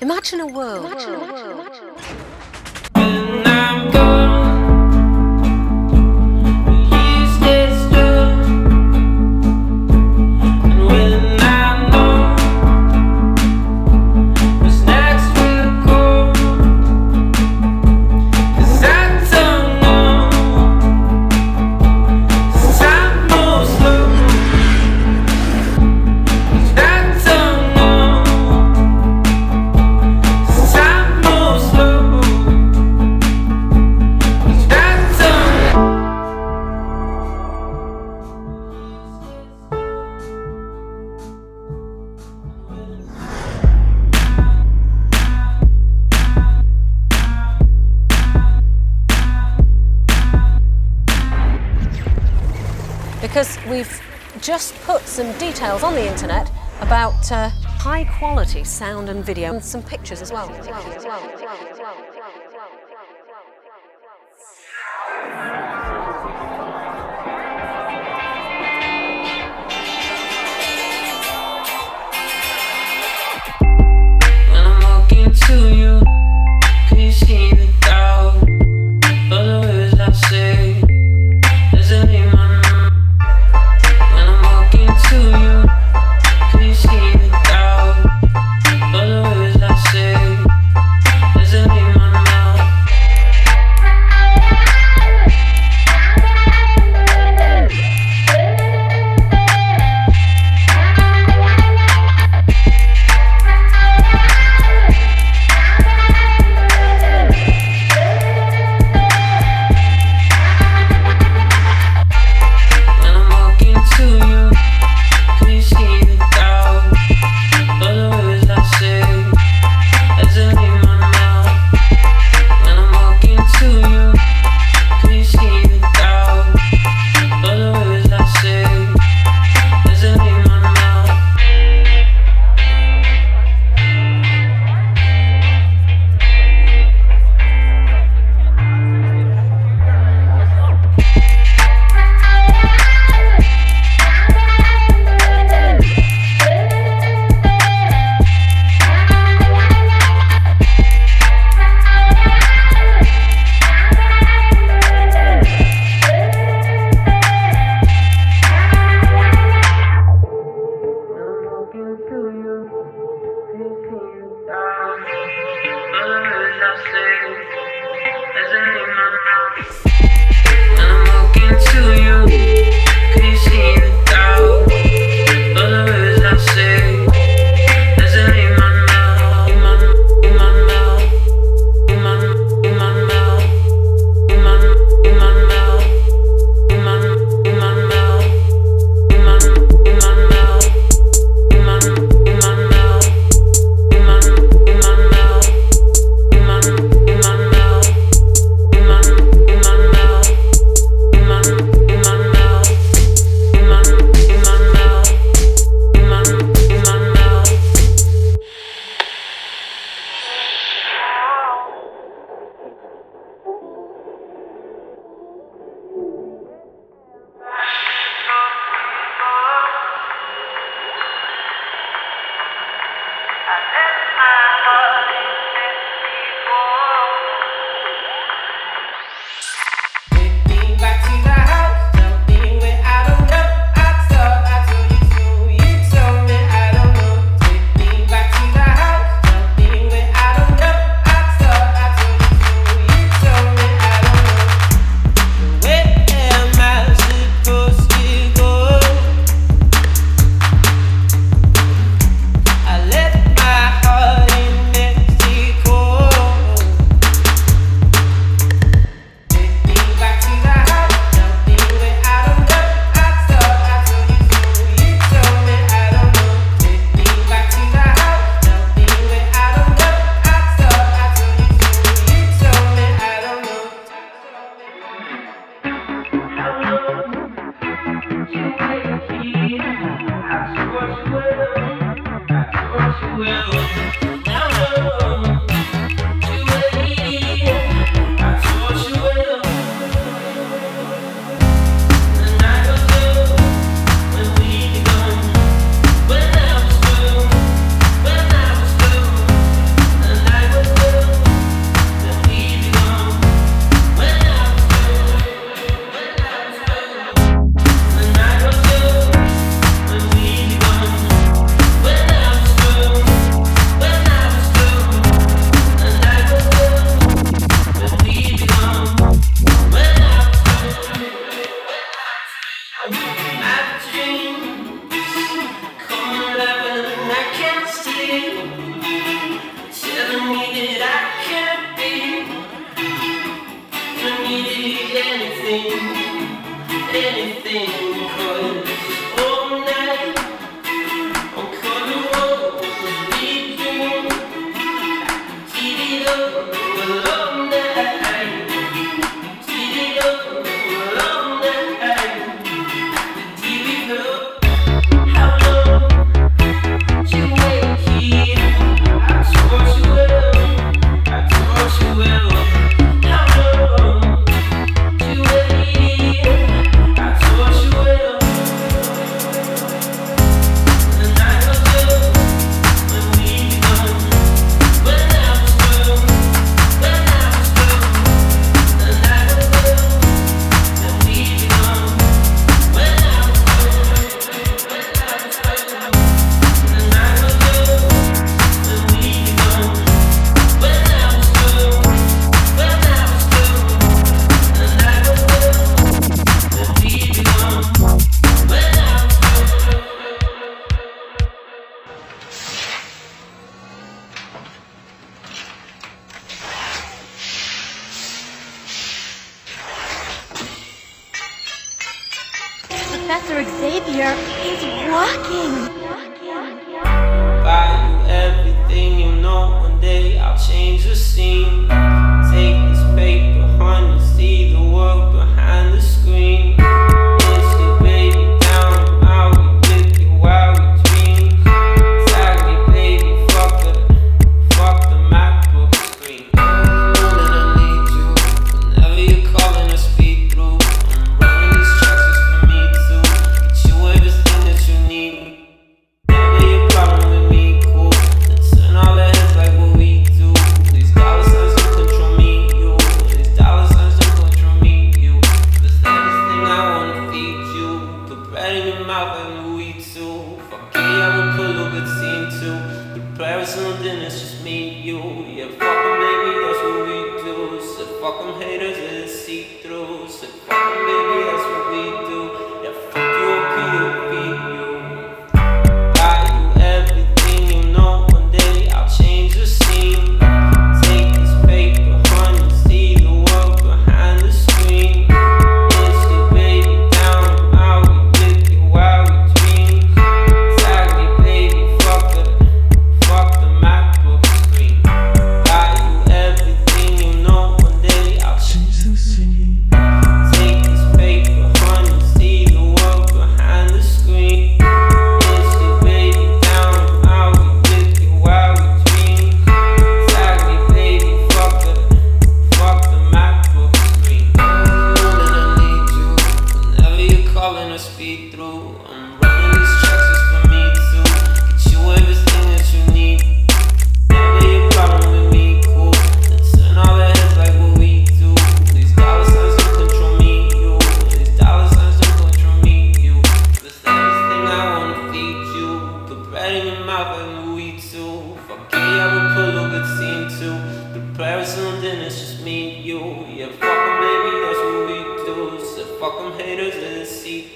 Imagine a world. Imagine a world. Just put some details on the internet about uh, high quality sound and video and some pictures as well. Professor residency